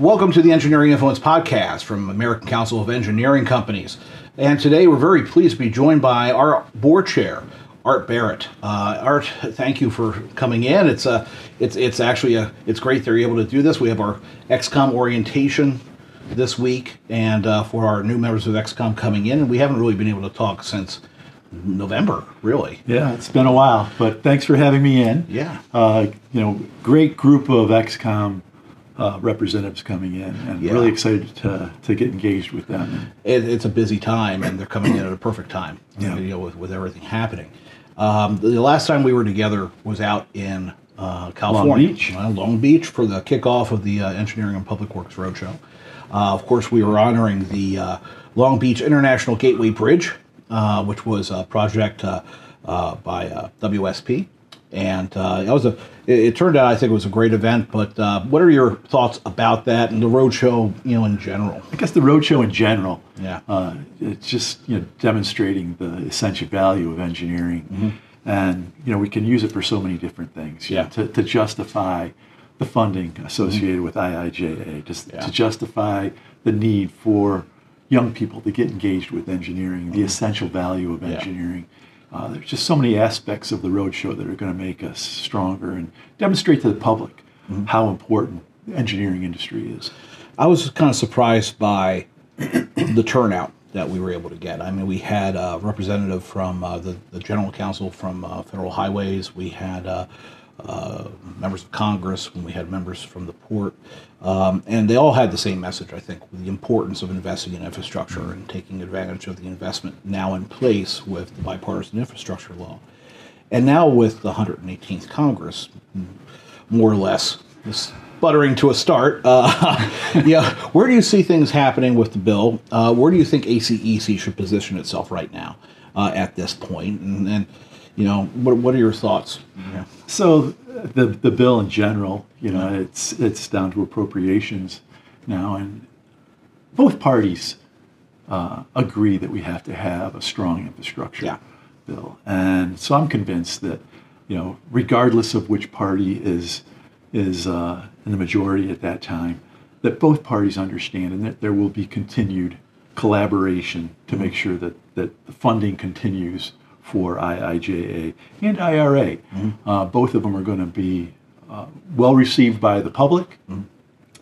Welcome to the Engineering Influence podcast from American Council of Engineering Companies. And today we're very pleased to be joined by our board chair, Art Barrett. Uh, Art, thank you for coming in. It's a, it's it's actually a, it's great that you're able to do this. We have our XCOM orientation this week, and uh, for our new members of XCOM coming in, and we haven't really been able to talk since November, really. Yeah, it's been a while, but thanks for having me in. Yeah. Uh, you know, great group of XCOM uh, representatives coming in, and Yeah. really excited to, to get engaged with them. it, it's a busy time, and they're coming in at a perfect time. Yeah. You know, with, with everything happening. Um, the, last time we were together was out in uh, California, Beach. uh, Long Beach, for the kickoff of the uh, Engineering and Public Works Roadshow. Uh, of course, we were honoring the uh, Long Beach International Gateway Bridge, uh, which was a project uh, uh, by uh, WSP. And uh, it was a. It, it turned out, I think, it was a great event. But uh, what are your thoughts about that and the roadshow, you know, in general? I guess the roadshow in general, Yeah. uh, it's just you know demonstrating the essential value of engineering, and you know we can use it for so many different things. you know, Mm-hmm. Yeah. to, to justify the funding associated with IIJA, just Mm-hmm. Yeah. to justify the need for young people to get engaged with engineering, the essential value of Mm-hmm. Yeah. Uh, there's just so many aspects of the roadshow that are going to make us stronger and demonstrate to the public Mm-hmm. how important the engineering industry is. I was kind of surprised by the turnout that we were able to get. I mean, we had a representative from uh, the, the General Counsel from uh, Federal Highways. We had uh, members of Congress, when we had members from the port. Um, and they all had the same message, I think, the importance of investing in infrastructure and taking advantage of the investment now in place with the bipartisan infrastructure law. And now with the 118th Congress, more or less sputtering to a start. Uh, yeah, where do you see things happening with the bill? Uh, where do you think ACEC should position itself right now uh, at this point? And, and you know, what, what are your thoughts? Yeah. So the the bill in general, you know, it's it's down to appropriations now, and both parties uh, agree that we have to have a strong infrastructure Yeah. bill, and so I'm convinced that you know, regardless of which party is is uh, in the majority at that time, that both parties understand, and that there will be continued collaboration to make sure that that the funding continues for IIJA and IRA. Uh, both of them are going to be uh, well received by the public,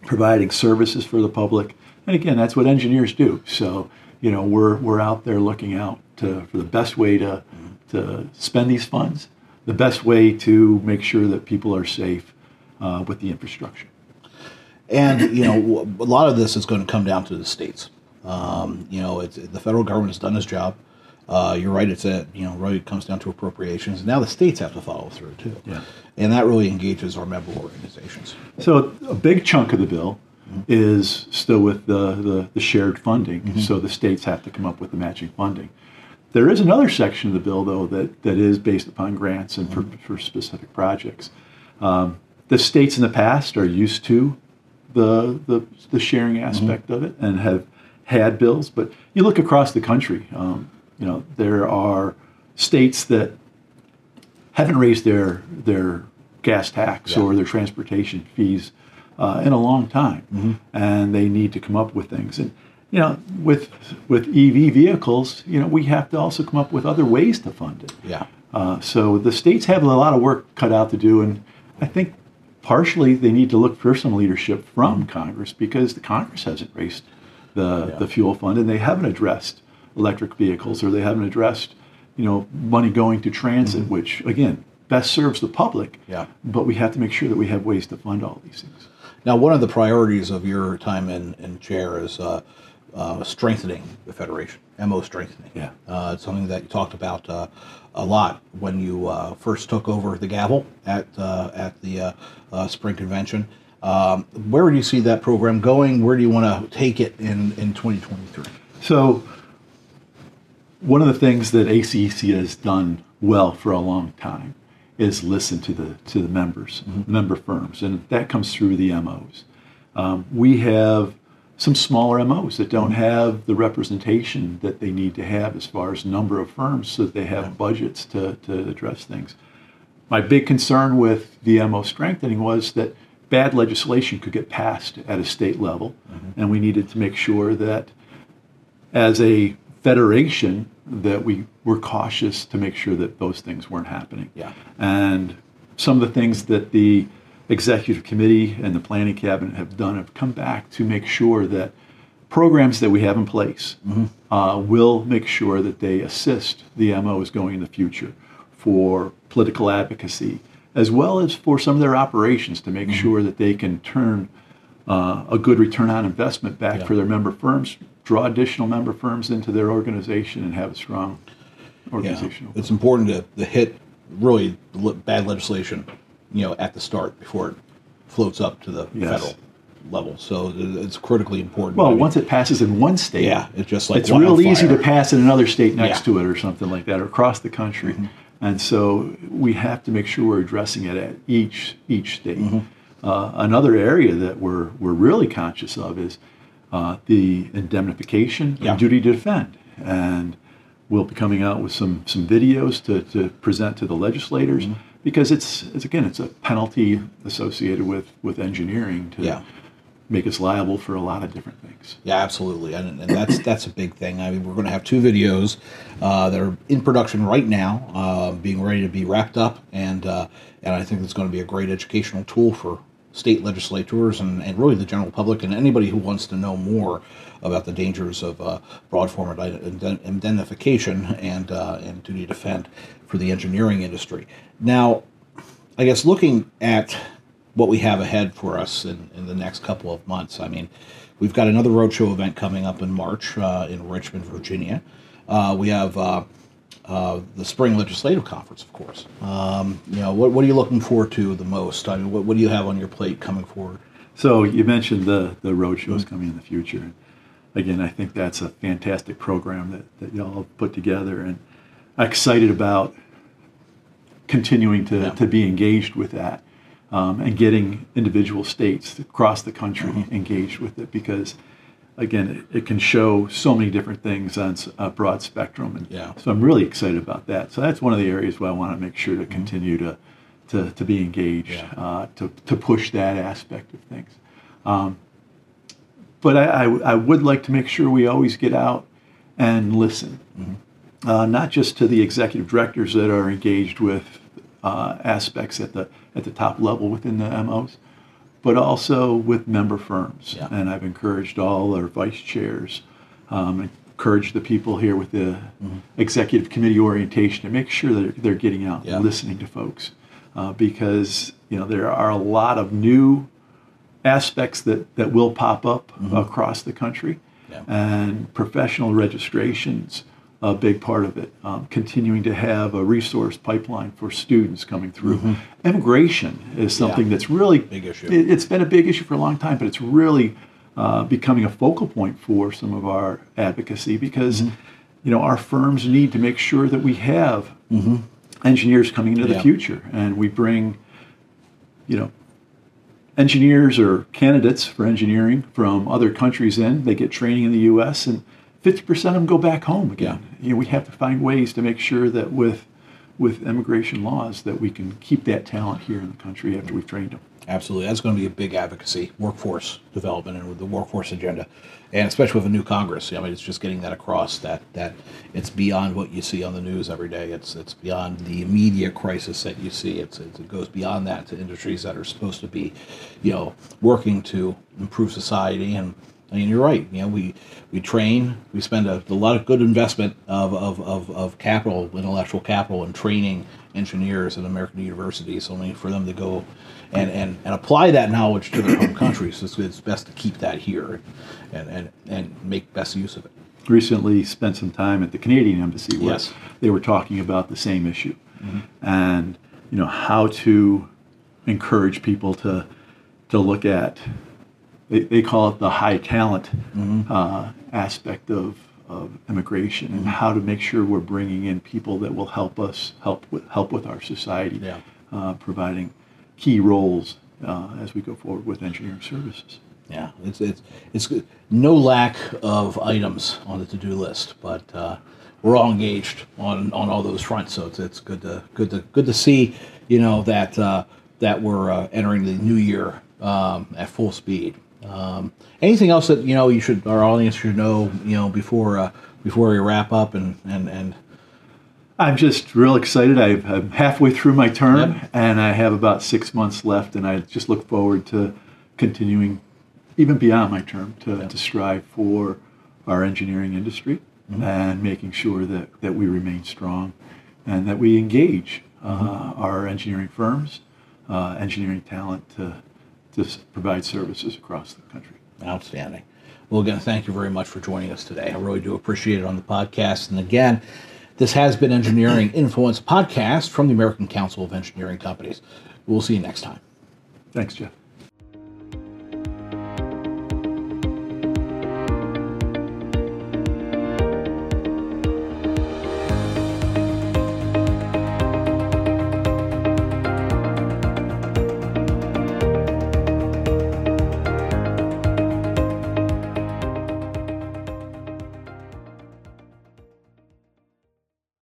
providing services for the public. And again, that's what engineers do. So, you know, we're, we're out there looking out to, for the best way to, to spend these funds, the best way to make sure that people are safe uh, with the infrastructure. And you know, a lot of this is going to come down to the states. Um, you know, it's, the federal government has done its job. Uh, you're right. It's a you know, really it comes down to appropriations. Now the states have to follow through too. Yeah. And that really engages our member organizations. So a big chunk of the bill is still with the, the, the shared funding. So the states have to come up with the matching funding. There is another section of the bill, though, that, that is based upon grants and for, for specific projects. Um, the states in the past are used to the, the, the sharing aspect of it and have had bills. But you look across the country, um, you know, there are states that haven't raised their their gas tax Yeah. or their transportation fees uh, in a long time, and they need to come up with things. And you know, with with EV vehicles, you know, we have to also come up with other ways to fund it. Yeah. Uh, so the states have a lot of work cut out to do, and I think partially they need to look for some leadership from Congress because the Congress hasn't raised the, Yeah. the fuel fund and they haven't addressed electric vehicles or they haven't addressed you know money going to transit, which again best serves the public. Yeah. But we have to make sure that we have ways to fund all these things. Now, one of the priorities of your time in, in chair is uh, uh, strengthening the federation, MO strengthening. Yeah. Uh, it's something that you talked about uh, a lot when you uh, first took over the gavel at uh, at the uh, uh, spring convention. Um, where do you see that program going? Where do you want to take it in, in 2023? So, one of the things that ACEC has done well for a long time is listen to the to the members, mm-hmm. member firms, and that comes through the MOs. Um, we have some smaller MOs that don't mm-hmm. have the representation that they need to have as far as number of firms, so that they have budgets to, to address things. My big concern with the MO strengthening was that bad legislation could get passed at a state level, mm-hmm. and we needed to make sure that as a federation that we were cautious to make sure that those things weren't happening. Yeah. And some of the things that the executive committee and the planning cabinet have done have come back to make sure that programs that we have in place uh, will make sure that they assist the MOs going in the future for political advocacy, as well as for some of their operations to make sure that they can turn uh, a good return on investment back Yeah. for their member firms, draw additional member firms into their organization, and have a strong Yeah, organization. it's important to, to hit really bad legislation, you know, at the start before it floats up to the Yes. federal level. So it's critically important. Well, I mean, once it passes in one state, Yeah, it's just like it's real easy to pass in another state next Yeah. Mm-hmm. to it, or something like that, or across the country. And so we have to make sure we're addressing it at each each state. Mm-hmm. Uh, another area that we're we're really conscious of is uh, the indemnification Yeah. and duty to defend, and we'll be coming out with some some videos to, to present to the legislators Mm-hmm. because it's it's again it's a penalty associated with with engineering to Yeah. make us liable for a lot of different things. Yeah, absolutely, and, and that's that's a big thing. I mean, we're going to have two videos uh, that are in production right now, uh, being ready to be wrapped up, and uh, and I think it's going to be a great educational tool for state legislators and, and really the general public and anybody who wants to know more about the dangers of uh, broad form indemnification and uh, and duty to defend for the engineering industry. Now, I guess looking at what we have ahead for us in, in the next couple of months, I mean, we've got another roadshow event coming up in March uh, in Richmond, Virginia. Uh, we have uh, the Spring Legislative Conference, of course. Um, you know, what, what are you looking forward to the most? I mean, what, what do you have on your plate coming forward? So you mentioned the the road shows coming in the future. Again, I think that's a fantastic program that, that y'all have put together, and I'm excited about continuing to, Yeah. to be engaged with that um, and getting individual states across the country Mm-hmm. engaged with it because again it, it can show so many different things on a broad spectrum and Yeah. so i'm really excited about that. So that's one of the areas where i want to make sure to continue to, to, to be engaged Yeah. uh, to, to push that aspect of things. Um, but I, I, I would like to make sure we always get out and listen. Uh, not just to the executive directors that are engaged with uh, aspects at the at the top level within the MOs, but also with member firms. Yeah. And I've encouraged all our vice chairs, um, encouraged the people here with the executive committee orientation to make sure that they're getting out Yeah. and listening to folks, uh, because you know there are a lot of new aspects that, that will pop up across the country. Yeah. And professional registrations, a big part of it. Um, continuing to have a resource pipeline for students coming through. Immigration is something Yeah. that's really Big issue. It, it's been a big issue for a long time, but it's really uh, becoming a focal point for some of our advocacy because you know our firms need to make sure that we have engineers coming into the future, and we bring you know engineers or candidates for engineering from other countries in. They get training in the U.S. and 50% of them go back home again. You know, we have to find ways to make sure that with with immigration laws that we can keep that talent here in the country after we've trained them. Absolutely. That's going to be a big advocacy, workforce development and with the workforce agenda. And especially with a new Congress. I mean, it's just getting that across that, that it's beyond what you see on the news every day. It's, it's beyond the immediate crisis that you see. It's, it's, it goes beyond that to industries that are supposed to be, you know, working to improve society. And I mean, you're right. You know, we, we train, we spend a, a lot of good investment of, of, of, of capital, intellectual capital, and training engineers at American universities. Only for them to go and, and, and apply that knowledge to their home countries. It's, it's best to keep that here and, and, and make best use of it. Recently spent some time at the Canadian Embassy where Yes. they were talking about the same issue mm-hmm. and you know how to encourage people to to look at they, they call it the high talent uh, aspect of, of immigration and how to make sure we're bringing in people that will help us help with help with our society Yeah. uh, providing key roles uh, as we go forward with engineering services Yeah, it's it's it's good. no lack of items on the to-do list, but uh, we're all engaged on, on all those fronts. So it's, it's good to good to good to see, you know, that uh, that we're uh, entering the new year um, at full speed. Um, anything else that you know you should our audience should know you know before uh, before we wrap up and and and I'm just real excited. I've, I'm halfway through my term, Yep. and I have about six months left, and I just look forward to continuing, even beyond my term, to, to strive for our engineering industry and making sure that, that we remain strong and that we engage uh, our engineering firms, uh, engineering talent to, to provide services across the country. Outstanding. Well, again, thank you very much for joining us today. I really do appreciate it on the podcast. And again, this has been Engineering Influence Podcast from the American Council of Engineering Companies. We'll see you next time. Thanks, Jeff.